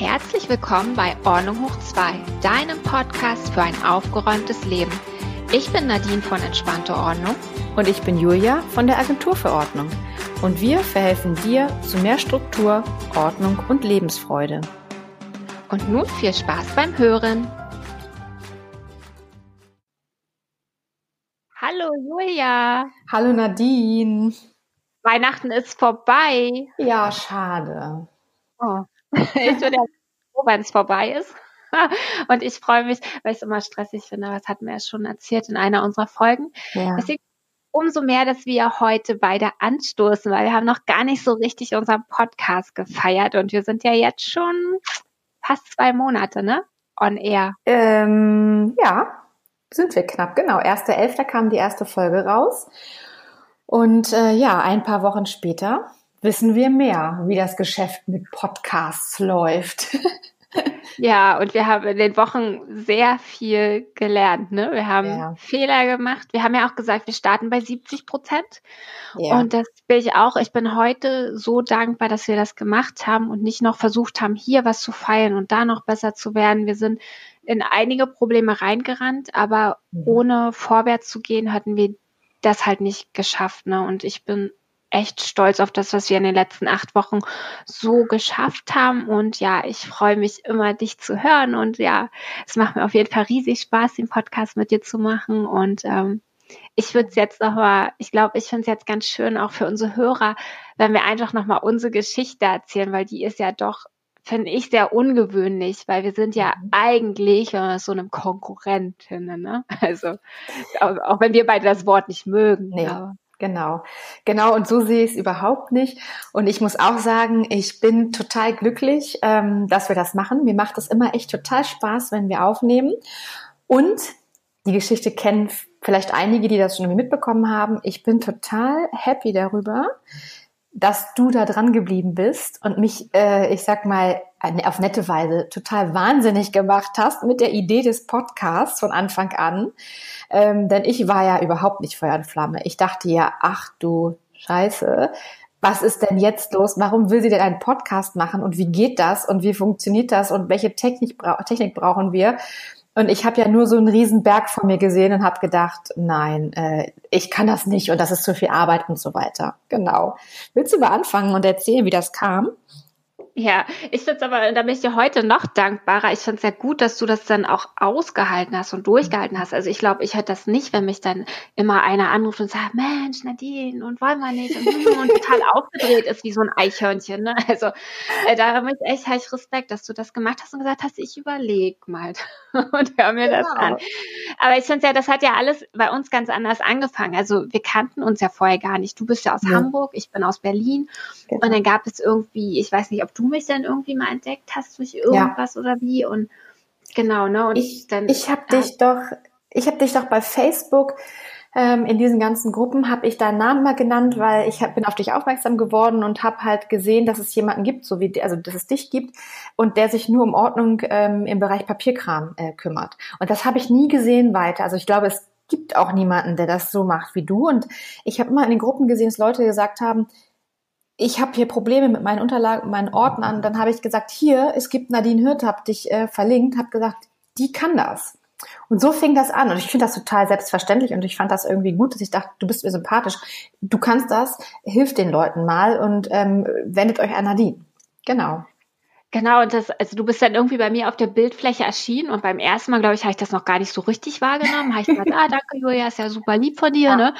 Herzlich willkommen bei Ordnung hoch 2, deinem Podcast für ein aufgeräumtes Leben. Ich bin Nadine von Entspannte Ordnung. Und ich bin Julia von der Agentur für Ordnung. Und wir verhelfen dir zu mehr Struktur, Ordnung und Lebensfreude. Und nun viel Spaß beim Hören. Hallo Julia. Hallo Nadine. Weihnachten ist vorbei. Ja, schade. Oh. Ich bin ja froh, wenn es vorbei ist. Und ich freue mich, weil ich es immer stressig finde, aber das hatten wir ja schon erzählt in einer unserer Folgen. Ja. Deswegen umso mehr, dass wir heute beide anstoßen, weil wir haben noch gar nicht so richtig unseren Podcast gefeiert und wir sind ja jetzt schon fast zwei Monate, ne? On air. Ähm, ja, sind wir knapp, genau. 1.11. kam die erste Folge raus. Und äh, ja, ein paar Wochen später wissen wir mehr, wie das Geschäft mit Podcasts läuft. Ja, und wir haben in den Wochen sehr viel gelernt. Ne? Wir haben ja. Fehler gemacht. Wir haben ja auch gesagt, wir starten bei 70 Prozent. Ja. Und das bin ich auch. Ich bin heute so dankbar, dass wir das gemacht haben und nicht noch versucht haben, hier was zu feilen und da noch besser zu werden. Wir sind in einige Probleme reingerannt, aber mhm. ohne vorwärts zu gehen, hatten wir das halt nicht geschafft. Ne? Und ich bin echt stolz auf das, was wir in den letzten acht Wochen so geschafft haben. Und ja, ich freue mich immer, dich zu hören. Und ja, es macht mir auf jeden Fall riesig Spaß, den Podcast mit dir zu machen. Und ähm, ich würde es jetzt nochmal, ich glaube, ich finde es jetzt ganz schön auch für unsere Hörer, wenn wir einfach nochmal unsere Geschichte erzählen, weil die ist ja doch finde ich sehr ungewöhnlich, weil wir sind ja mhm. eigentlich äh, so einem Konkurrentinnen, ne? Also auch, auch, wenn wir beide das Wort nicht mögen. Nee. Aber. Genau, genau. Und so sehe ich es überhaupt nicht. Und ich muss auch sagen, ich bin total glücklich, ähm, dass wir das machen. Mir macht es immer echt total Spaß, wenn wir aufnehmen. Und die Geschichte kennen vielleicht einige, die das schon mitbekommen haben. Ich bin total happy darüber, dass du da dran geblieben bist und mich, äh, ich sag mal, auf nette Weise total wahnsinnig gemacht hast mit der Idee des Podcasts von Anfang an. Ähm, denn ich war ja überhaupt nicht Feuer und Flamme. Ich dachte ja, ach du Scheiße, was ist denn jetzt los? Warum will sie denn einen Podcast machen und wie geht das und wie funktioniert das und welche Technik, bra Technik brauchen wir? Und ich habe ja nur so einen riesen Berg vor mir gesehen und habe gedacht, nein, äh, ich kann das nicht und das ist zu viel Arbeit und so weiter. Genau. Willst du mal anfangen und erzählen, wie das kam? Ja, ich finde es aber, da bin ich dir heute noch dankbarer. Ich finde es sehr gut, dass du das dann auch ausgehalten hast und durchgehalten hast. Also ich glaube, ich hätte das nicht, wenn mich dann immer einer anruft und sagt, Mensch, Nadine, und wollen wir nicht? Und, und total aufgedreht ist wie so ein Eichhörnchen. Ne? Also äh, da habe ich echt ich Respekt, dass du das gemacht hast und gesagt hast, ich überleg mal und hör mir genau. das an. Aber ich finde ja, das hat ja alles bei uns ganz anders angefangen. Also wir kannten uns ja vorher gar nicht. Du bist ja aus ja. Hamburg, ich bin aus Berlin. Genau. Und dann gab es irgendwie, ich weiß nicht, ob du mich dann irgendwie mal entdeckt hast durch irgendwas ja. oder wie und genau, ne? Und ich, dann, ich habe dich doch, ich habe dich doch bei Facebook ähm, in diesen ganzen Gruppen habe ich deinen Namen mal genannt, weil ich hab, bin auf dich aufmerksam geworden und habe halt gesehen, dass es jemanden gibt, so wie also dass es dich gibt und der sich nur um Ordnung ähm, im Bereich Papierkram äh, kümmert. Und das habe ich nie gesehen weiter. Also ich glaube, es gibt auch niemanden, der das so macht wie du. Und ich habe immer in den Gruppen gesehen, dass Leute gesagt haben, ich habe hier Probleme mit meinen Unterlagen, meinen Ordnern. Dann habe ich gesagt, hier, es gibt Nadine Hirt, habe dich äh, verlinkt, habe gesagt, die kann das. Und so fing das an. Und ich finde das total selbstverständlich und ich fand das irgendwie gut, dass ich dachte, du bist mir sympathisch, du kannst das, hilf den Leuten mal und ähm, wendet euch an Nadine. Genau. Genau, und das, also du bist dann irgendwie bei mir auf der Bildfläche erschienen und beim ersten Mal, glaube ich, habe ich das noch gar nicht so richtig wahrgenommen. Habe ich gesagt, ah, danke Julia, ist ja super lieb von dir, ja. ne?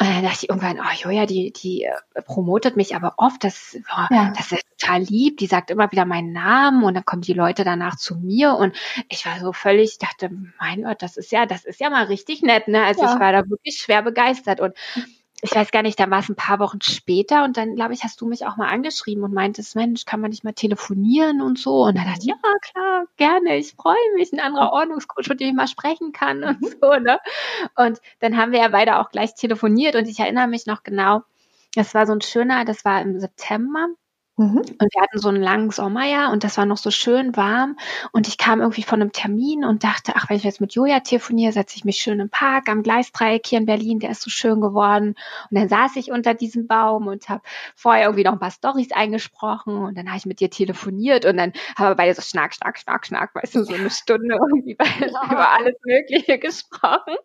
Und dann dachte ich irgendwann, oh Julia, die, die äh, promotet mich aber oft, das, oh, ja. das ist total lieb, die sagt immer wieder meinen Namen und dann kommen die Leute danach zu mir und ich war so völlig, dachte, mein Gott, das ist ja, das ist ja mal richtig nett, ne? Also ja. ich war da wirklich schwer begeistert und ich weiß gar nicht, dann war es ein paar Wochen später und dann, glaube ich, hast du mich auch mal angeschrieben und meintest, Mensch, kann man nicht mal telefonieren und so. Und dann dachte ich, ja, klar, gerne, ich freue mich, ein anderer Ordnungscoach, mit dem ich mal sprechen kann und mhm. so, ne? Und dann haben wir ja beide auch gleich telefoniert und ich erinnere mich noch genau, das war so ein schöner, das war im September Mhm. Und wir hatten so einen langen Sommer ja und das war noch so schön warm und ich kam irgendwie von einem Termin und dachte, ach, wenn ich jetzt mit Julia telefoniere, setze ich mich schön im Park am Gleisdreieck hier in Berlin, der ist so schön geworden. Und dann saß ich unter diesem Baum und habe vorher irgendwie noch ein paar Storys eingesprochen und dann habe ich mit dir telefoniert und dann haben wir beide so schnack, schnack, schnack, schnack, weißt du, so eine Stunde irgendwie ja. über alles Mögliche gesprochen,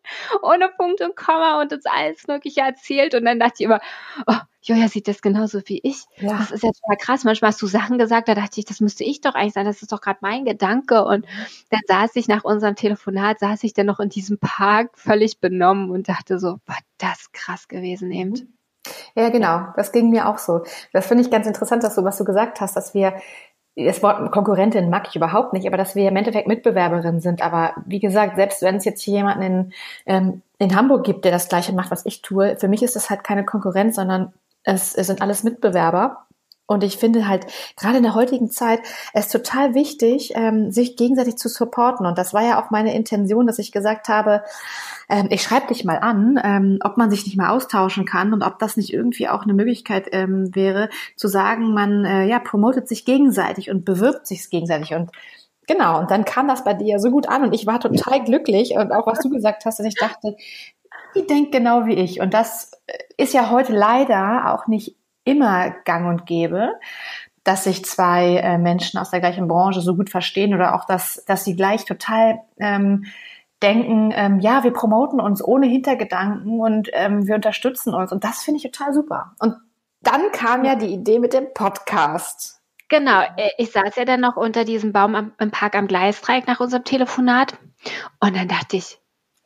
ohne Punkt und Komma und uns alles Mögliche erzählt und dann dachte ich immer, oh, Joja sieht das genauso wie ich. Ja. Das ist ja total krass. Manchmal hast du Sachen gesagt, da dachte ich, das müsste ich doch eigentlich sein. Das ist doch gerade mein Gedanke. Und dann saß ich nach unserem Telefonat, saß ich dann noch in diesem Park völlig benommen und dachte so, war das krass gewesen eben. Mhm. Ja, genau. Das ging mir auch so. Das finde ich ganz interessant, dass du, was du gesagt hast, dass wir das Wort Konkurrentin mag ich überhaupt nicht, aber dass wir im Endeffekt Mitbewerberinnen sind. Aber wie gesagt, selbst wenn es jetzt hier jemanden in, ähm, in Hamburg gibt, der das Gleiche macht, was ich tue, für mich ist das halt keine Konkurrenz, sondern es, es sind alles Mitbewerber. Und ich finde halt, gerade in der heutigen Zeit, es total wichtig, ähm, sich gegenseitig zu supporten. Und das war ja auch meine Intention, dass ich gesagt habe, ähm, ich schreibe dich mal an, ähm, ob man sich nicht mal austauschen kann und ob das nicht irgendwie auch eine Möglichkeit ähm, wäre, zu sagen, man äh, ja promotet sich gegenseitig und bewirbt sich gegenseitig. Und genau, und dann kam das bei dir so gut an und ich war total glücklich. Und auch was du gesagt hast, dass ich dachte, die denkt genau wie ich. Und das ist ja heute leider auch nicht immer gang und gäbe, dass sich zwei äh, Menschen aus der gleichen Branche so gut verstehen oder auch, dass, dass sie gleich total ähm, denken, ähm, ja, wir promoten uns ohne Hintergedanken und ähm, wir unterstützen uns. Und das finde ich total super. Und dann kam ja die Idee mit dem Podcast. Genau, äh, ich saß ja dann noch unter diesem Baum am, im Park am Gleisdreieck nach unserem Telefonat und dann dachte ich,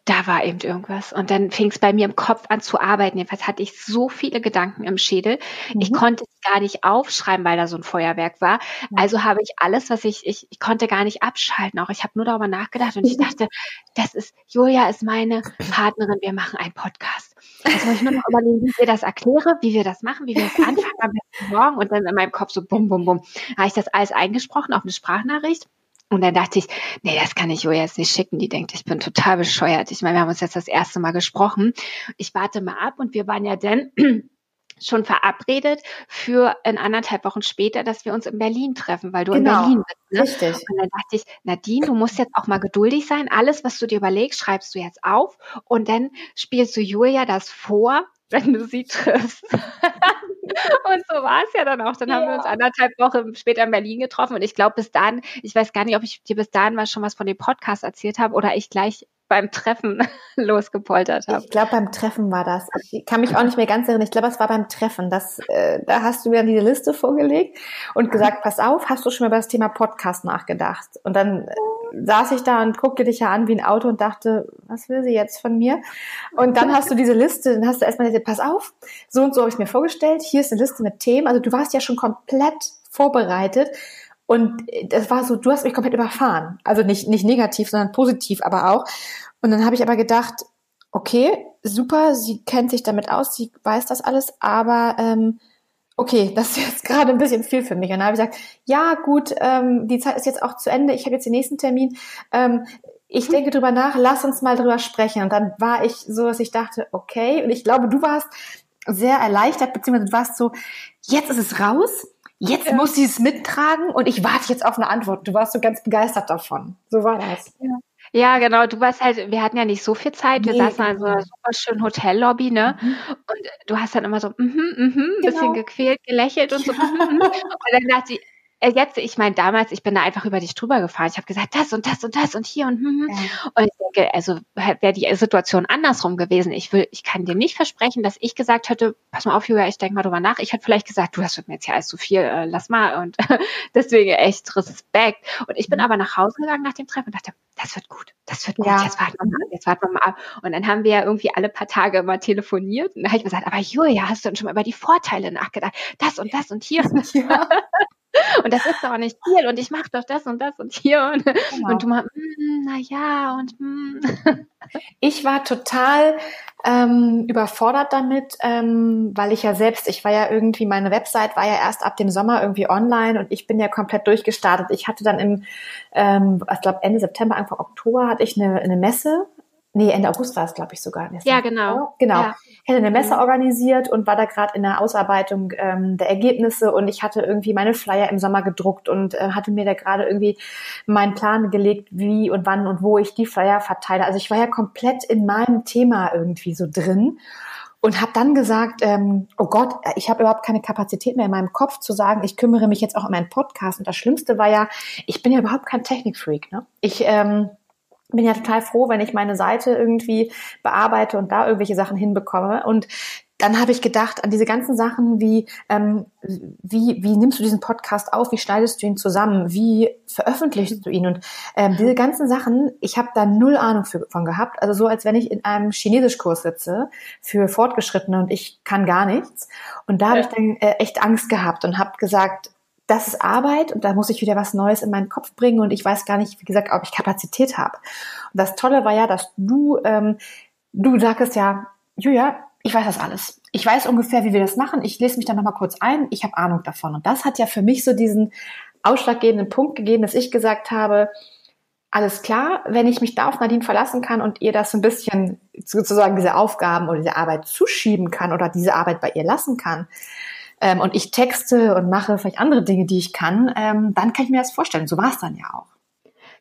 da war eben irgendwas. Und dann fing es bei mir im Kopf an zu arbeiten. Jedenfalls hatte ich so viele Gedanken im Schädel. Mhm. Ich konnte es gar nicht aufschreiben, weil da so ein Feuerwerk war. Mhm. Also habe ich alles, was ich, ich, ich konnte gar nicht abschalten. Auch ich habe nur darüber nachgedacht und ich dachte, das ist, Julia ist meine Partnerin, wir machen einen Podcast. Jetzt muss ich nur noch überlegen, wie dir das erkläre, wie wir das machen, wie wir das anfangen am besten morgen. Und dann in meinem Kopf so bum, bum, bum. Habe ich das alles eingesprochen auf eine Sprachnachricht. Und dann dachte ich, nee, das kann ich Julia jetzt nicht schicken. Die denkt, ich bin total bescheuert. Ich meine, wir haben uns jetzt das erste Mal gesprochen. Ich warte mal ab und wir waren ja dann schon verabredet für in anderthalb Wochen später, dass wir uns in Berlin treffen, weil du genau, in Berlin bist. Ne? Richtig. Und dann dachte ich, Nadine, du musst jetzt auch mal geduldig sein. Alles, was du dir überlegst, schreibst du jetzt auf und dann spielst du Julia das vor wenn du sie triffst. und so war es ja dann auch. Dann ja. haben wir uns anderthalb Wochen später in Berlin getroffen und ich glaube bis dahin, ich weiß gar nicht, ob ich dir bis dahin mal schon was von dem Podcast erzählt habe oder ich gleich beim Treffen losgepoltert habe. Ich glaube, beim Treffen war das. Ich kann mich auch nicht mehr ganz erinnern. Ich glaube, es war beim Treffen. Das, äh, da hast du mir diese Liste vorgelegt und gesagt, pass auf, hast du schon mal über das Thema Podcast nachgedacht? Und dann äh, saß ich da und guckte dich ja an wie ein Auto und dachte, was will sie jetzt von mir? Und dann hast du diese Liste, dann hast du erstmal gesagt, pass auf, so und so habe ich mir vorgestellt, hier ist eine Liste mit Themen. Also du warst ja schon komplett vorbereitet. Und das war so, du hast mich komplett überfahren. Also nicht, nicht negativ, sondern positiv aber auch. Und dann habe ich aber gedacht, okay, super, sie kennt sich damit aus, sie weiß das alles, aber ähm, okay, das ist jetzt gerade ein bisschen viel für mich. Und dann habe ich gesagt, ja gut, ähm, die Zeit ist jetzt auch zu Ende, ich habe jetzt den nächsten Termin. Ähm, ich denke drüber nach, lass uns mal drüber sprechen. Und dann war ich so, dass ich dachte, okay. Und ich glaube, du warst sehr erleichtert, beziehungsweise du warst so, jetzt ist es raus, jetzt ja. muss sie es mittragen und ich warte jetzt auf eine Antwort. Du warst so ganz begeistert davon. So war das. Ja. Ja, genau. Du warst halt, wir hatten ja nicht so viel Zeit. Wir nee, saßen in so einer super schönen Hotellobby, ne? Mhm. Und du hast dann immer so, mhm, mhm, ein genau. bisschen gequält, gelächelt und so. Mhm, mhm. und dann dachte ich, jetzt, ich meine, damals, ich bin da einfach über dich drüber gefahren. Ich habe gesagt, das und das und das und hier und hm, hm. Ja. und ich denke, also wäre die Situation andersrum gewesen. Ich will, ich kann dir nicht versprechen, dass ich gesagt hätte, pass mal auf, Julia, ich denke mal drüber nach. Ich hätte vielleicht gesagt, du, das wird mir jetzt ja alles zu viel, äh, lass mal und deswegen echt Respekt. Und ich bin mhm. aber nach Hause gegangen nach dem Treffen und dachte, das wird gut, das wird gut, ja. jetzt warten wir mal, jetzt warten wir mal ab. Und dann haben wir ja irgendwie alle paar Tage immer telefoniert und da habe ich gesagt, aber Julia, hast du denn schon mal über die Vorteile nachgedacht? Das und das und hier. Ja. Und das ist doch nicht viel und ich mache doch das und das und hier und, genau. und du mal, mm, na ja und mm. Ich war total ähm, überfordert damit, ähm, weil ich ja selbst, ich war ja irgendwie, meine Website war ja erst ab dem Sommer irgendwie online und ich bin ja komplett durchgestartet. Ich hatte dann im, ähm, ich glaube Ende September, Anfang Oktober hatte ich eine, eine Messe nee, Ende August war es, glaube ich, sogar. Ja, genau. Genau. Ja. Ich hatte eine Messe mhm. organisiert und war da gerade in der Ausarbeitung ähm, der Ergebnisse und ich hatte irgendwie meine Flyer im Sommer gedruckt und äh, hatte mir da gerade irgendwie meinen Plan gelegt, wie und wann und wo ich die Flyer verteile. Also ich war ja komplett in meinem Thema irgendwie so drin und habe dann gesagt, ähm, oh Gott, ich habe überhaupt keine Kapazität mehr in meinem Kopf zu sagen, ich kümmere mich jetzt auch um meinen Podcast. Und das Schlimmste war ja, ich bin ja überhaupt kein Technikfreak. Ne? Ich ähm, bin ja total froh, wenn ich meine Seite irgendwie bearbeite und da irgendwelche Sachen hinbekomme. Und dann habe ich gedacht an diese ganzen Sachen wie, ähm, wie, wie nimmst du diesen Podcast auf, wie schneidest du ihn zusammen, wie veröffentlichst du ihn? Und ähm, diese ganzen Sachen, ich habe da null Ahnung für, von gehabt, also so als wenn ich in einem Chinesischkurs sitze für Fortgeschrittene und ich kann gar nichts. Und da ja. habe ich dann äh, echt Angst gehabt und habe gesagt, das ist Arbeit und da muss ich wieder was Neues in meinen Kopf bringen und ich weiß gar nicht, wie gesagt, ob ich Kapazität habe. Und das Tolle war ja, dass du, ähm, du sagst ja, Julia, ich weiß das alles. Ich weiß ungefähr, wie wir das machen. Ich lese mich dann nochmal kurz ein. Ich habe Ahnung davon. Und das hat ja für mich so diesen ausschlaggebenden Punkt gegeben, dass ich gesagt habe, alles klar, wenn ich mich da auf Nadine verlassen kann und ihr das so ein bisschen sozusagen diese Aufgaben oder diese Arbeit zuschieben kann oder diese Arbeit bei ihr lassen kann, ähm, und ich texte und mache vielleicht andere Dinge, die ich kann, ähm, dann kann ich mir das vorstellen. So war es dann ja auch.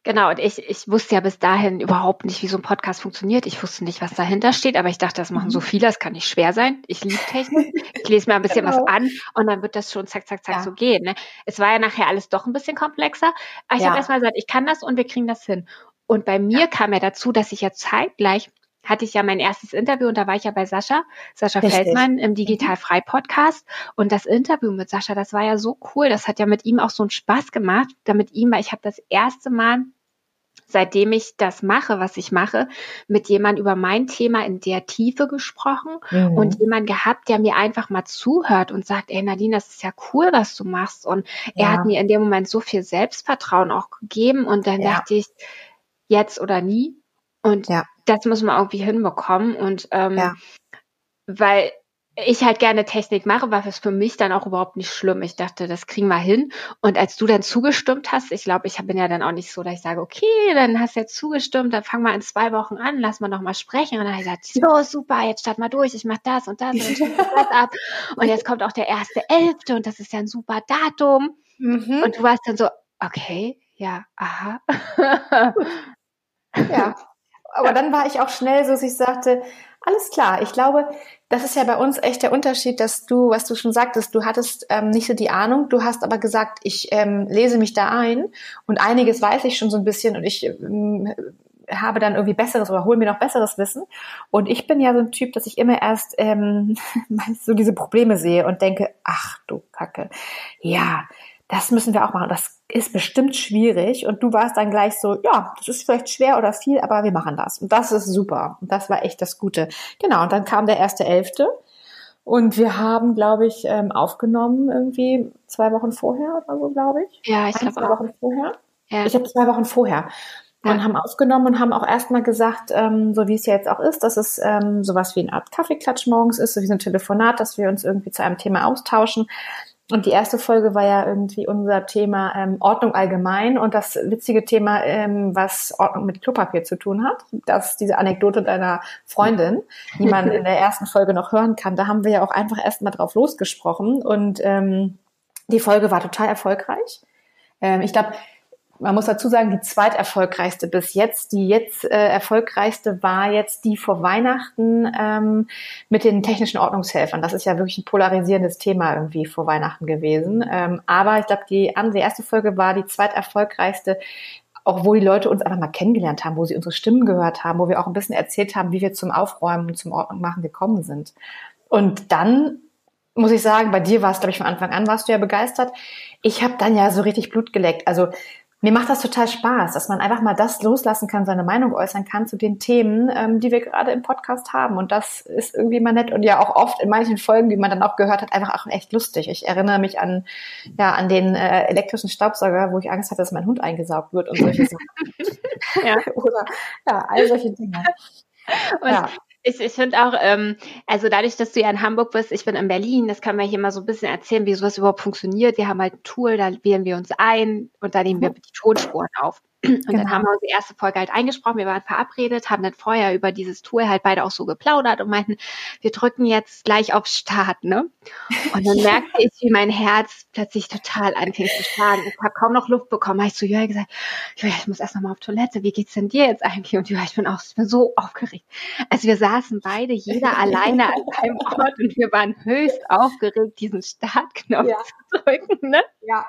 Genau, und ich, ich wusste ja bis dahin überhaupt nicht, wie so ein Podcast funktioniert. Ich wusste nicht, was dahinter steht, aber ich dachte, das machen so mhm. viele, das kann nicht schwer sein. Ich liebe Technik. Ich lese mir ein bisschen genau. was an und dann wird das schon zack, zack, zack ja. so gehen. Ne? Es war ja nachher alles doch ein bisschen komplexer. Aber ich ja. habe erstmal gesagt, ich kann das und wir kriegen das hin. Und bei mir ja. kam ja dazu, dass ich ja zeitgleich hatte ich ja mein erstes Interview und da war ich ja bei Sascha, Sascha Richtig. Feldmann im Digital Frei Podcast. Und das Interview mit Sascha, das war ja so cool. Das hat ja mit ihm auch so einen Spaß gemacht, da mit ihm, weil ich habe das erste Mal seitdem ich das mache, was ich mache, mit jemand über mein Thema in der Tiefe gesprochen mhm. und jemand gehabt, der mir einfach mal zuhört und sagt, ey Nadine, das ist ja cool, was du machst. Und ja. er hat mir in dem Moment so viel Selbstvertrauen auch gegeben und dann ja. dachte ich, jetzt oder nie. Und ja das muss man irgendwie hinbekommen. Und ähm, ja. weil ich halt gerne Technik mache, war es für mich dann auch überhaupt nicht schlimm. Ich dachte, das kriegen wir hin. Und als du dann zugestimmt hast, ich glaube, ich bin ja dann auch nicht so, dass ich sage, okay, dann hast du jetzt zugestimmt, dann fangen wir in zwei Wochen an, lass mal noch mal sprechen. Und dann habe ich gesagt, so super, jetzt start mal durch, ich mache das und das und das ab. Und jetzt kommt auch der erste Elfte und das ist ja ein super Datum. Mhm. Und du warst dann so, okay, ja, aha. ja, aber dann war ich auch schnell so, dass ich sagte, alles klar. Ich glaube, das ist ja bei uns echt der Unterschied, dass du, was du schon sagtest, du hattest ähm, nicht so die Ahnung, du hast aber gesagt, ich ähm, lese mich da ein und einiges weiß ich schon so ein bisschen und ich ähm, habe dann irgendwie besseres oder hole mir noch besseres Wissen. Und ich bin ja so ein Typ, dass ich immer erst ähm, so diese Probleme sehe und denke, ach du Kacke, ja, das müssen wir auch machen. Das ist bestimmt schwierig. Und du warst dann gleich so, ja, das ist vielleicht schwer oder viel, aber wir machen das. Und das ist super. Und das war echt das Gute. Genau. Und dann kam der erste Elfte. Und wir haben, glaube ich, ähm, aufgenommen irgendwie zwei Wochen vorher oder so, glaube ich. Ja, ich glaube zwei Wochen vorher. Ja. Ich habe zwei Wochen vorher. Und ja. haben aufgenommen und haben auch erstmal gesagt, ähm, so wie es ja jetzt auch ist, dass es ähm, sowas wie eine Art Kaffeeklatsch morgens ist, so wie so ein Telefonat, dass wir uns irgendwie zu einem Thema austauschen. Und die erste Folge war ja irgendwie unser Thema ähm, Ordnung allgemein und das witzige Thema, ähm, was Ordnung mit Klopapier zu tun hat. Das diese Anekdote deiner Freundin, die man in der ersten Folge noch hören kann. Da haben wir ja auch einfach erstmal drauf losgesprochen und ähm, die Folge war total erfolgreich. Ähm, ich glaube, man muss dazu sagen, die zweiterfolgreichste bis jetzt, die jetzt äh, erfolgreichste war jetzt die vor Weihnachten ähm, mit den technischen Ordnungshelfern. Das ist ja wirklich ein polarisierendes Thema irgendwie vor Weihnachten gewesen. Ähm, aber ich glaube, die, die erste Folge war die zweiterfolgreichste, auch wo die Leute uns einfach mal kennengelernt haben, wo sie unsere Stimmen gehört haben, wo wir auch ein bisschen erzählt haben, wie wir zum Aufräumen und zum Ordnung machen gekommen sind. Und dann muss ich sagen, bei dir war es, glaube ich, von Anfang an warst du ja begeistert. Ich habe dann ja so richtig Blut geleckt. Also mir macht das total Spaß, dass man einfach mal das loslassen kann, seine Meinung äußern kann zu den Themen, ähm, die wir gerade im Podcast haben. Und das ist irgendwie mal nett und ja auch oft in manchen Folgen, wie man dann auch gehört hat, einfach auch echt lustig. Ich erinnere mich an, ja, an den äh, elektrischen Staubsauger, wo ich Angst hatte, dass mein Hund eingesaugt wird und solche Sachen. ja. Oder ja, all solche Dinge. Und ja. Ich, ich finde auch, ähm, also dadurch, dass du ja in Hamburg bist, ich bin in Berlin, das kann man hier mal so ein bisschen erzählen, wie sowas überhaupt funktioniert. Wir haben halt ein Tool, da wählen wir uns ein und da nehmen wir mhm. die Tonspuren auf. Und genau. dann haben wir unsere erste Folge halt eingesprochen, wir waren verabredet, haben dann vorher über dieses Tool halt beide auch so geplaudert und meinten, wir drücken jetzt gleich auf Start, ne? Und dann merkte ich, wie mein Herz plötzlich total anfing zu schlagen. Ich habe kaum noch Luft bekommen. Habe ich zu Julia gesagt, Julia, ich muss erst noch mal auf Toilette. Wie geht's denn dir jetzt eigentlich? Und Julia, ich bin auch ich bin so aufgeregt. Also wir saßen beide, jeder alleine an einem Ort und wir waren höchst aufgeregt, diesen Startknopf ja. zu drücken, ne? Ja.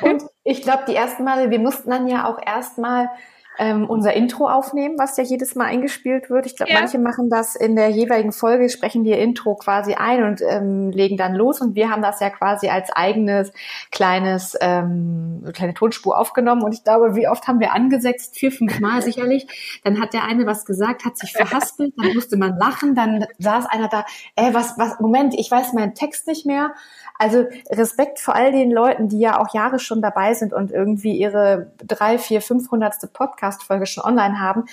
Und ich glaube, die ersten Male, wir mussten dann ja auch erstmal ähm, unser Intro aufnehmen, was ja jedes Mal eingespielt wird. Ich glaube, ja. manche machen das in der jeweiligen Folge, sprechen ihr Intro quasi ein und ähm, legen dann los. Und wir haben das ja quasi als eigenes kleines ähm, kleine Tonspur aufgenommen. Und ich glaube, wie oft haben wir angesetzt? Vier, fünf Mal sicherlich. Dann hat der eine was gesagt, hat sich verhaspelt, dann musste man lachen, dann saß einer da, ey, was, was, Moment, ich weiß meinen Text nicht mehr. Also Respekt vor all den Leuten, die ja auch Jahre schon dabei sind und irgendwie ihre drei, vier, fünfhundertste Podcast-Folge schon online haben.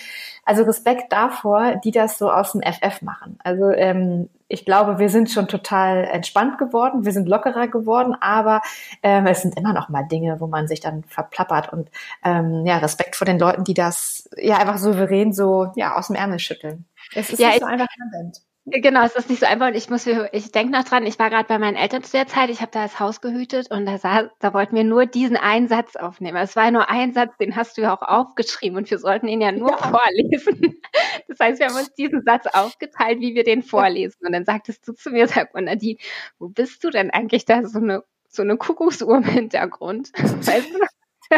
Also Respekt davor, die das so aus dem FF machen. Also ähm, ich glaube, wir sind schon total entspannt geworden, wir sind lockerer geworden, aber ähm, es sind immer noch mal Dinge, wo man sich dann verplappert und ähm, ja, Respekt vor den Leuten, die das ja einfach souverän so ja aus dem Ärmel schütteln. Es ist ja, nicht so einfach Content. Genau, es ist nicht so einfach und ich muss, ich denke noch dran, ich war gerade bei meinen Eltern zu der Zeit, ich habe da das Haus gehütet und da, sah, da wollten wir nur diesen einen Satz aufnehmen. Es war nur ein Satz, den hast du ja auch aufgeschrieben und wir sollten ihn ja nur ja. vorlesen. Das heißt, wir haben uns diesen Satz aufgeteilt, wie wir den vorlesen. Und dann sagtest du zu mir, sag mal, Nadine, wo bist du denn eigentlich da so eine so eine Kuckucksuhr im Hintergrund? Weißt du?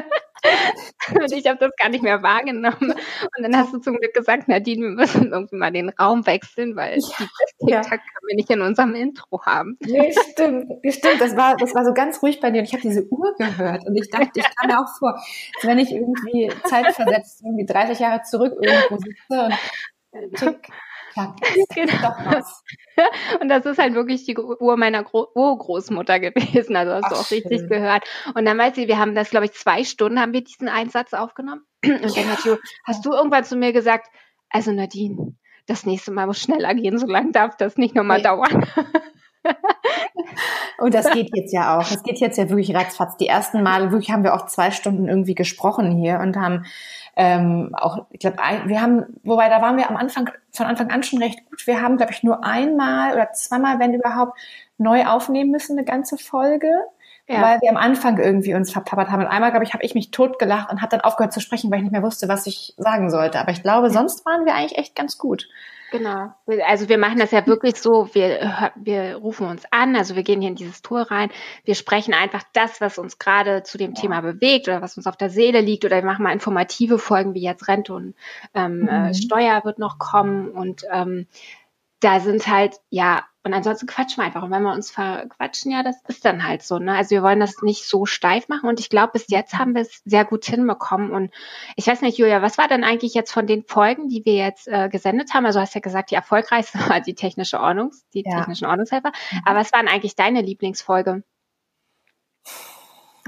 Und ich habe das gar nicht mehr wahrgenommen. Und dann hast du zum Glück gesagt, Nadine, wir müssen irgendwie mal den Raum wechseln, weil ja, die ja. können wir nicht in unserem Intro haben. Nee, stimmt, stimmt. Das war, das war so ganz ruhig bei dir und ich habe diese Uhr gehört und ich dachte, ich kam mir auch vor, wenn ich irgendwie zeitversetzt irgendwie 30 Jahre zurück irgendwo sitze und tick, ja, genau. Und das ist halt wirklich die Uhr meiner Gro Urgroßmutter gewesen. Also hast Ach, du auch richtig schön. gehört. Und dann weiß ich, wir haben das, glaube ich, zwei Stunden haben wir diesen Einsatz aufgenommen. Und dann hat du, hast du irgendwann zu mir gesagt, also Nadine, das nächste Mal muss schneller gehen, so lange darf das nicht nochmal nee. dauern. Und das geht jetzt ja auch. Das geht jetzt ja wirklich ratzfatz. Die ersten Male wirklich haben wir auch zwei Stunden irgendwie gesprochen hier und haben ähm, auch, ich glaube, wir haben, wobei da waren wir am Anfang, von Anfang an schon recht gut. Wir haben, glaube ich, nur einmal oder zweimal, wenn überhaupt, neu aufnehmen müssen, eine ganze Folge. Ja. Weil wir am Anfang irgendwie uns verplappert haben. Und einmal, glaube ich, habe ich mich totgelacht und habe dann aufgehört zu sprechen, weil ich nicht mehr wusste, was ich sagen sollte. Aber ich glaube, sonst waren wir eigentlich echt ganz gut. Genau. Also wir machen das ja wirklich so, wir, wir rufen uns an, also wir gehen hier in dieses Tour rein, wir sprechen einfach das, was uns gerade zu dem ja. Thema bewegt oder was uns auf der Seele liegt oder wir machen mal informative Folgen wie jetzt Rente und ähm, äh, mhm. Steuer wird noch kommen und ähm, da sind halt, ja, und ansonsten quatschen wir einfach. Und wenn wir uns verquatschen, ja, das ist dann halt so. Ne? Also wir wollen das nicht so steif machen. Und ich glaube, bis jetzt haben wir es sehr gut hinbekommen. Und ich weiß nicht, Julia, was war denn eigentlich jetzt von den Folgen, die wir jetzt äh, gesendet haben? Also du hast ja gesagt, die erfolgreichste war die technische Ordnungs, die ja. technischen Ordnungshelfer. Mhm. Aber was waren eigentlich deine Lieblingsfolge?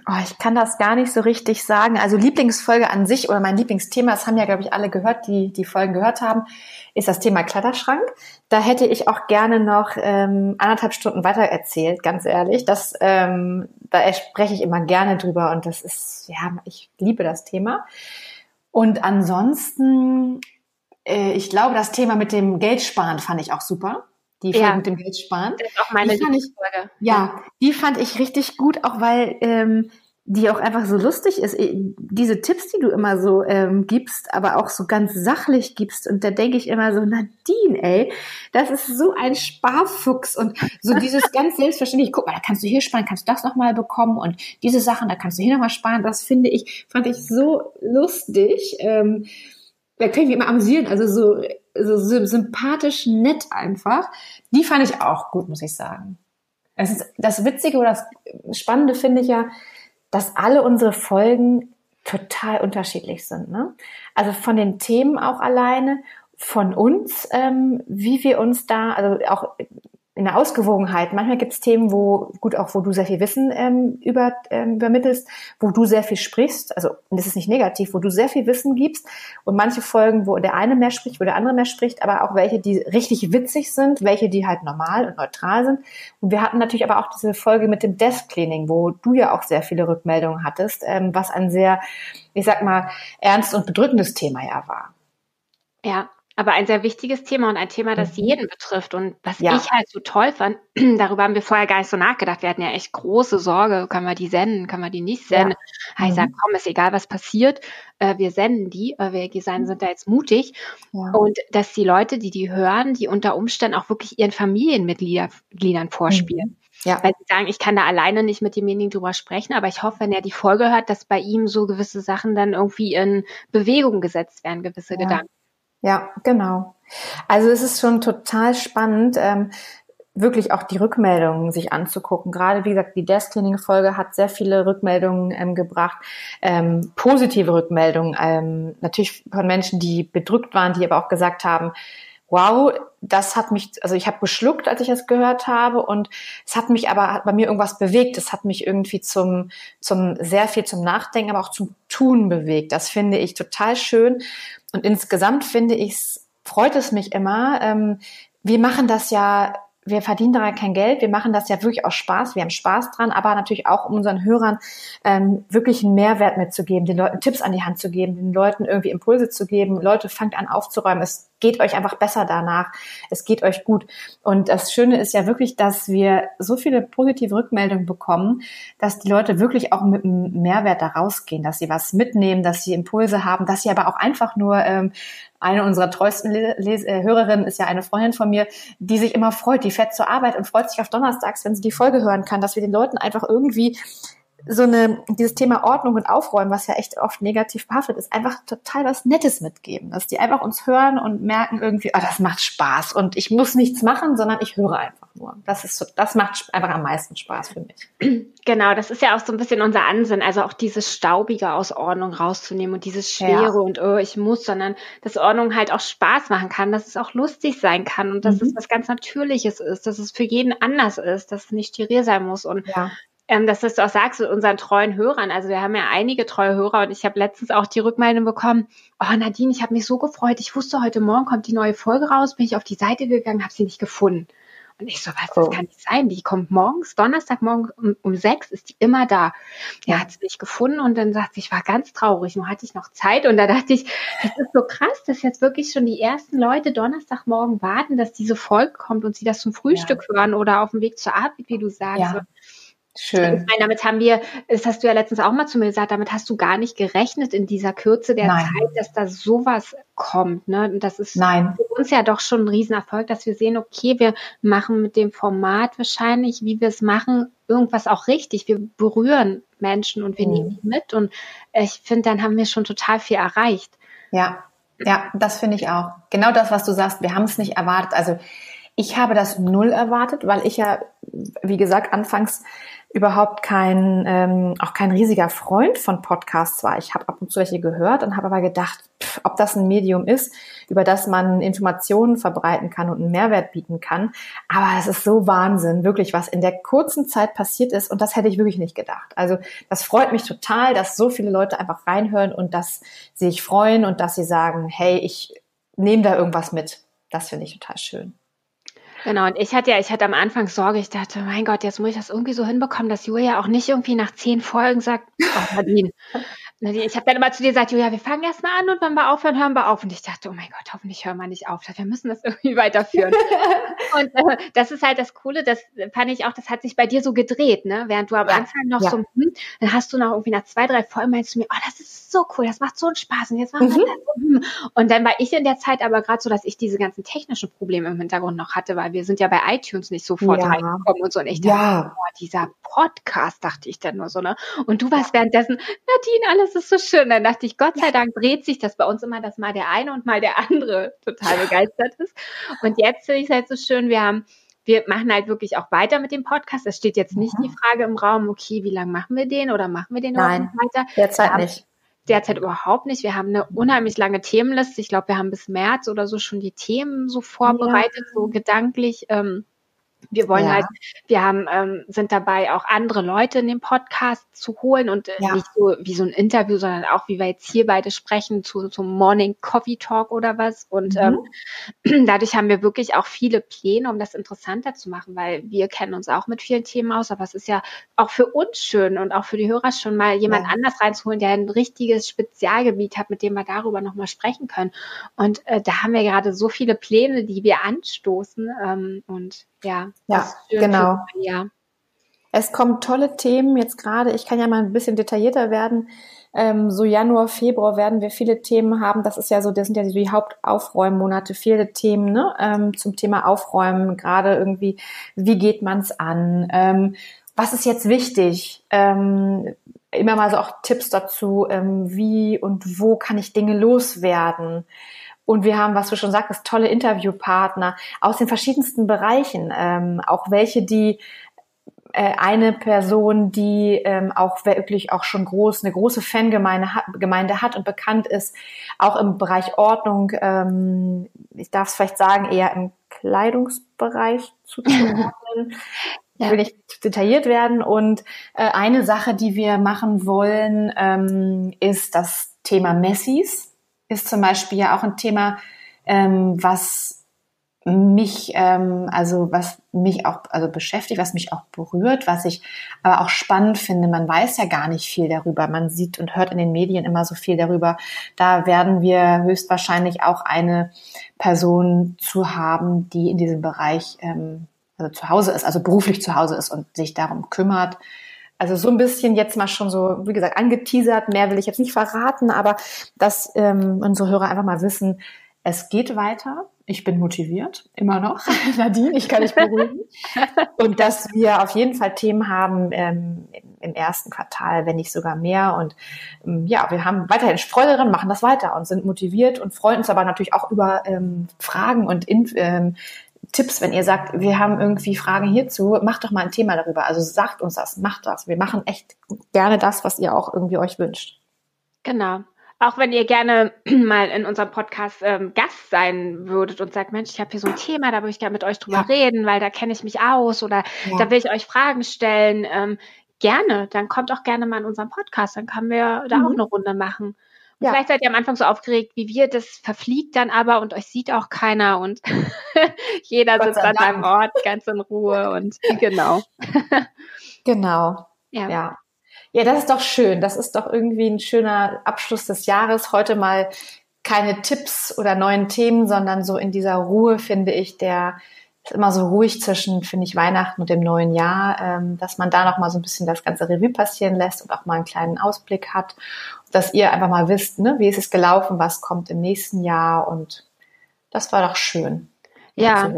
Oh, ich kann das gar nicht so richtig sagen. Also Lieblingsfolge an sich oder mein Lieblingsthema, das haben ja, glaube ich, alle gehört, die die Folgen gehört haben, ist das Thema Kleiderschrank. Da hätte ich auch gerne noch ähm, anderthalb Stunden weiter erzählt, ganz ehrlich. Das, ähm, da spreche ich immer gerne drüber und das ist, ja, ich liebe das Thema. Und ansonsten, äh, ich glaube, das Thema mit dem Geldsparen fand ich auch super die ja. mit dem Geldsparen. Das ist auch meine Lieblingsfolge. Ja, die fand ich richtig gut, auch weil ähm, die auch einfach so lustig ist. Diese Tipps, die du immer so ähm, gibst, aber auch so ganz sachlich gibst. Und da denke ich immer so, Nadine, ey, das ist so ein Sparfuchs. Und so dieses ganz selbstverständlich, guck mal, da kannst du hier sparen, kannst du das nochmal bekommen. Und diese Sachen, da kannst du hier nochmal sparen. Das finde ich, fand ich so lustig. Ähm, da kann ich mich immer amüsieren. Also so, so sympathisch nett einfach. Die fand ich auch gut, muss ich sagen. Das, ist, das Witzige oder das Spannende finde ich ja, dass alle unsere Folgen total unterschiedlich sind. Ne? Also von den Themen auch alleine, von uns, ähm, wie wir uns da, also auch in der Ausgewogenheit. Manchmal gibt es Themen, wo, gut, auch wo du sehr viel Wissen ähm, über, ähm, übermittelst, wo du sehr viel sprichst, also und das ist nicht negativ, wo du sehr viel Wissen gibst und manche Folgen, wo der eine mehr spricht, wo der andere mehr spricht, aber auch welche, die richtig witzig sind, welche, die halt normal und neutral sind. Und wir hatten natürlich aber auch diese Folge mit dem Desk Cleaning, wo du ja auch sehr viele Rückmeldungen hattest, ähm, was ein sehr, ich sag mal, ernst und bedrückendes Thema ja war. Ja, aber ein sehr wichtiges Thema und ein Thema, das mhm. jeden betrifft. Und was ja. ich halt so toll fand, darüber haben wir vorher gar nicht so nachgedacht. Wir hatten ja echt große Sorge, können wir die senden, können wir die nicht senden. Ja. Mhm. Ich sage, komm, ist egal, was passiert, äh, wir senden die, wir sein, sind da jetzt mutig. Ja. Und dass die Leute, die die hören, die unter Umständen auch wirklich ihren Familienmitgliedern vorspielen. Mhm. Ja. Weil sie sagen, ich kann da alleine nicht mit demjenigen drüber sprechen, aber ich hoffe, wenn er die Folge hört, dass bei ihm so gewisse Sachen dann irgendwie in Bewegung gesetzt werden, gewisse. Gedanken. Ja, genau. Also es ist schon total spannend, ähm, wirklich auch die Rückmeldungen sich anzugucken. Gerade wie gesagt, die Desk Cleaning Folge hat sehr viele Rückmeldungen ähm, gebracht, ähm, positive Rückmeldungen, ähm, natürlich von Menschen, die bedrückt waren, die aber auch gesagt haben, wow, das hat mich, also ich habe geschluckt, als ich es gehört habe und es hat mich aber, hat bei mir irgendwas bewegt. Es hat mich irgendwie zum, zum, sehr viel zum Nachdenken, aber auch zum Tun bewegt. Das finde ich total schön. Und insgesamt finde ich, freut es mich immer. Ähm, wir machen das ja wir verdienen daran kein Geld, wir machen das ja wirklich aus Spaß, wir haben Spaß dran, aber natürlich auch, um unseren Hörern ähm, wirklich einen Mehrwert mitzugeben, den Leuten Tipps an die Hand zu geben, den Leuten irgendwie Impulse zu geben. Leute, fangt an aufzuräumen. Es geht euch einfach besser danach. Es geht euch gut. Und das Schöne ist ja wirklich, dass wir so viele positive Rückmeldungen bekommen, dass die Leute wirklich auch mit einem Mehrwert da rausgehen, dass sie was mitnehmen, dass sie Impulse haben, dass sie aber auch einfach nur ähm, eine unserer treuesten Les äh, Hörerinnen ist ja eine Freundin von mir, die sich immer freut, die fährt zur Arbeit und freut sich auf Donnerstags, wenn sie die Folge hören kann, dass wir den Leuten einfach irgendwie so eine, dieses Thema Ordnung und Aufräumen, was ja echt oft negativ behaftet ist, einfach total was Nettes mitgeben. Dass die einfach uns hören und merken irgendwie, ah, das macht Spaß und ich muss nichts machen, sondern ich höre einfach nur. Das ist so, das macht einfach am meisten Spaß für mich. Genau, das ist ja auch so ein bisschen unser Ansinn, also auch dieses Staubige aus Ordnung rauszunehmen und dieses Schwere ja. und oh, ich muss, sondern dass Ordnung halt auch Spaß machen kann, dass es auch lustig sein kann und dass mhm. es was ganz Natürliches ist, dass es für jeden anders ist, dass es nicht steril sein muss und ja ähm, dass du auch sagst mit unseren treuen Hörern. Also wir haben ja einige treue Hörer und ich habe letztens auch die Rückmeldung bekommen, oh Nadine, ich habe mich so gefreut. Ich wusste, heute Morgen kommt die neue Folge raus, bin ich auf die Seite gegangen, habe sie nicht gefunden. Und ich so, was, das oh. kann nicht sein. Die kommt morgens, Donnerstagmorgen um, um sechs, ist die immer da. Ja, hat sie nicht gefunden und dann sagt sie, ich war ganz traurig, nur hatte ich noch Zeit. Und da dachte ich, das ist so krass, dass jetzt wirklich schon die ersten Leute Donnerstagmorgen warten, dass diese Folge kommt und sie das zum Frühstück ja. hören oder auf dem Weg zur Arbeit, wie du sagst. Ja. Schön. Ich meine, damit haben wir, das hast du ja letztens auch mal zu mir gesagt, damit hast du gar nicht gerechnet in dieser Kürze der Nein. Zeit, dass da sowas kommt. Ne? Und das ist Nein. für uns ja doch schon ein Riesenerfolg, dass wir sehen, okay, wir machen mit dem Format wahrscheinlich, wie wir es machen, irgendwas auch richtig. Wir berühren Menschen und wir mhm. nehmen die mit. Und ich finde, dann haben wir schon total viel erreicht. Ja, ja, das finde ich auch. Genau das, was du sagst, wir haben es nicht erwartet. Also ich habe das null erwartet, weil ich ja, wie gesagt, anfangs überhaupt kein, ähm, auch kein riesiger Freund von Podcasts war. Ich habe ab und zu welche gehört und habe aber gedacht, pff, ob das ein Medium ist, über das man Informationen verbreiten kann und einen Mehrwert bieten kann. Aber es ist so Wahnsinn, wirklich, was in der kurzen Zeit passiert ist und das hätte ich wirklich nicht gedacht. Also das freut mich total, dass so viele Leute einfach reinhören und dass sie sich freuen und dass sie sagen, hey, ich nehme da irgendwas mit. Das finde ich total schön. Genau, und ich hatte ja, ich hatte am Anfang Sorge, ich dachte, mein Gott, jetzt muss ich das irgendwie so hinbekommen, dass Julia auch nicht irgendwie nach zehn Folgen sagt, oh Nadine, ich habe dann immer zu dir gesagt, Julia, wir fangen erst mal an und wenn wir aufhören, hören wir auf. Und ich dachte, oh mein Gott, hoffentlich hören wir nicht auf. Wir müssen das irgendwie weiterführen. und äh, das ist halt das Coole, das fand ich auch, das hat sich bei dir so gedreht, ne? Während du am ja. Anfang noch ja. so, hm, dann hast du noch irgendwie nach zwei, drei Folgen meinst du mir, oh, das ist so cool, das macht so einen Spaß und jetzt machen wir mhm. das. Hm. Und dann war ich in der Zeit aber gerade so, dass ich diese ganzen technischen Probleme im Hintergrund noch hatte, weil wir sind ja bei iTunes nicht sofort ja. reingekommen und so. Und ich dachte, ja. oh, dieser Podcast, dachte ich dann nur so, ne? Und du warst währenddessen, Nadine, alles ist so schön. Dann dachte ich, Gott sei Dank dreht sich das bei uns immer, dass mal der eine und mal der andere total begeistert ist. Und jetzt finde ich es halt so schön, wir haben wir machen halt wirklich auch weiter mit dem Podcast. Es steht jetzt nicht mhm. die Frage im Raum, okay, wie lange machen wir den oder machen wir den Nein, weiter? Derzeit nicht. Derzeit überhaupt nicht. Wir haben eine unheimlich lange Themenliste. Ich glaube, wir haben bis März oder so schon die Themen so vorbereitet, ja. so gedanklich. Ähm, Wir wollen ja. halt, wir haben, ähm, sind dabei, auch andere Leute in den Podcast zu holen und äh, ja. nicht so wie so ein Interview, sondern auch wie wir jetzt hier beide sprechen, zu zum Morning Coffee Talk oder was. Und mhm. ähm, dadurch haben wir wirklich auch viele Pläne, um das interessanter zu machen, weil wir kennen uns auch mit vielen Themen aus, aber es ist ja auch für uns schön und auch für die Hörer schon mal jemand ja. anders reinzuholen, der ein richtiges Spezialgebiet hat, mit dem wir darüber nochmal sprechen können. Und äh, da haben wir gerade so viele Pläne, die wir anstoßen ähm, und ja, ja genau. ja. Es kommen tolle Themen jetzt gerade. Ich kann ja mal ein bisschen detaillierter werden. Ähm, so Januar, Februar werden wir viele Themen haben. Das ist ja so, das sind ja die Hauptaufräummonate, viele Themen ne? ähm, zum Thema Aufräumen. Gerade irgendwie, wie geht man's an? Ähm, was ist jetzt wichtig? Ähm, immer mal so auch Tipps dazu, ähm, wie und wo kann ich Dinge loswerden? Und wir haben, was du schon sagtest, tolle Interviewpartner aus den verschiedensten Bereichen, ähm, auch welche, die äh, eine Person, die ähm, auch wirklich auch schon groß, eine große Fangemeinde hat, Gemeinde hat und bekannt ist, auch im Bereich Ordnung, ähm, ich darf es vielleicht sagen, eher im Kleidungsbereich zuzuordnen. ja. will nicht detailliert werden. Und äh, eine Sache, die wir machen wollen, ähm, ist das Thema Messis ist zum Beispiel ja auch ein Thema, ähm, was mich, ähm, also was mich auch also beschäftigt, was mich auch berührt, was ich aber auch spannend finde. Man weiß ja gar nicht viel darüber. Man sieht und hört in den Medien immer so viel darüber. Da werden wir höchstwahrscheinlich auch eine Person zu haben, die in diesem Bereich ähm, also zu Hause ist, also beruflich zu Hause ist und sich darum kümmert, also so ein bisschen jetzt mal schon so, wie gesagt, angeteasert. Mehr will ich jetzt nicht verraten, aber dass ähm, unsere Hörer einfach mal wissen, es geht weiter. Ich bin motiviert, immer noch. Nadine, ich kann dich beruhigen. und dass wir auf jeden Fall Themen haben ähm, im ersten Quartal, wenn nicht sogar mehr. Und ähm, ja, wir haben weiterhin Freude daran, machen das weiter und sind motiviert und freuen uns aber natürlich auch über ähm, Fragen und in, ähm, Tipps, wenn ihr sagt, wir haben irgendwie Fragen hierzu, macht doch mal ein Thema darüber. Also sagt uns das, macht das. Wir machen echt gerne das, was ihr auch irgendwie euch wünscht. Genau. Auch wenn ihr gerne mal in unserem Podcast ähm, Gast sein würdet und sagt, Mensch, ich habe hier so ein Thema, da würde ich gerne mit euch drüber ja. reden, weil da kenne ich mich aus oder ja. da will ich euch Fragen stellen. Ähm, gerne, dann kommt auch gerne mal in unseren Podcast, dann können wir da mhm. auch eine Runde machen. Ja. Vielleicht seid ihr am Anfang so aufgeregt wie wir, das verfliegt dann aber und euch sieht auch keiner und jeder Gott sitzt an seinem Ort ganz in Ruhe und genau. genau. Ja. ja. Ja, das ist doch schön. Das ist doch irgendwie ein schöner Abschluss des Jahres. Heute mal keine Tipps oder neuen Themen, sondern so in dieser Ruhe, finde ich, der ist immer so ruhig zwischen, finde ich, Weihnachten und dem neuen Jahr, ähm, dass man da noch mal so ein bisschen das ganze Revue passieren lässt und auch mal einen kleinen Ausblick hat dass ihr einfach mal wisst, ne, wie ist es gelaufen, was kommt im nächsten Jahr und das war doch schön. Ja,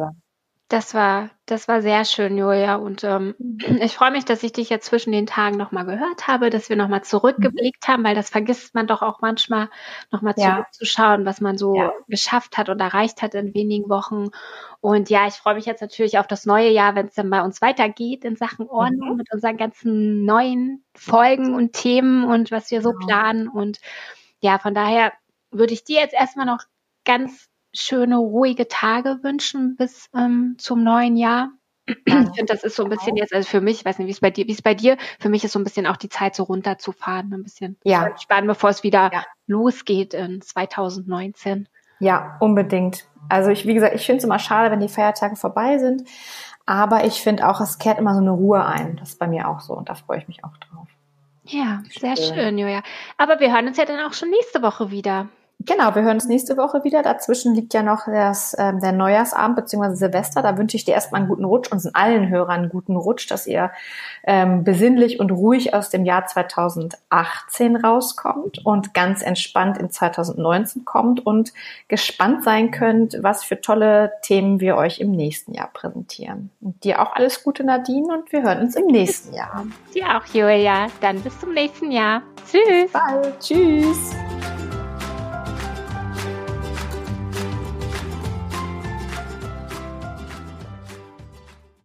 das war, das war sehr schön, Julia. Und ähm, ich freue mich, dass ich dich jetzt zwischen den Tagen nochmal gehört habe, dass wir nochmal zurückgeblickt mhm. haben, weil das vergisst man doch auch manchmal, nochmal zurückzuschauen, ja. was man so ja. geschafft hat und erreicht hat in wenigen Wochen. Und ja, ich freue mich jetzt natürlich auf das neue Jahr, wenn es dann bei uns weitergeht in Sachen Ordnung mhm. mit unseren ganzen neuen Folgen und Themen und was wir so genau. planen. Und ja, von daher würde ich dir jetzt erstmal noch ganz schöne, ruhige Tage wünschen bis ähm, zum neuen Jahr. Ich finde, das ist so ein bisschen jetzt, also für mich, ich weiß nicht, wie es bei dir, wie es bei dir, für mich ist so ein bisschen auch die Zeit, so runterzufahren, ein bisschen ja. entspannen, bevor es wieder ja. losgeht in 2019. Ja, unbedingt. Also ich, wie gesagt, ich finde es immer schade, wenn die Feiertage vorbei sind, aber ich finde auch, es kehrt immer so eine Ruhe ein. Das ist bei mir auch so und da freue ich mich auch drauf. Ja, sehr schön, schön Julia. Aber wir hören uns ja dann auch schon nächste Woche wieder. Genau, wir hören uns nächste Woche wieder. Dazwischen liegt ja noch das, ähm, der Neujahrsabend bzw. Silvester. Da wünsche ich dir erstmal einen guten Rutsch und allen Hörern einen guten Rutsch, dass ihr ähm, besinnlich und ruhig aus dem Jahr 2018 rauskommt und ganz entspannt in 2019 kommt und gespannt sein könnt, was für tolle Themen wir euch im nächsten Jahr präsentieren. Und dir auch alles Gute, Nadine, und wir hören uns im nächsten Jahr. Dir auch, Julia. Dann bis zum nächsten Jahr. Tschüss. Bye. Tschüss.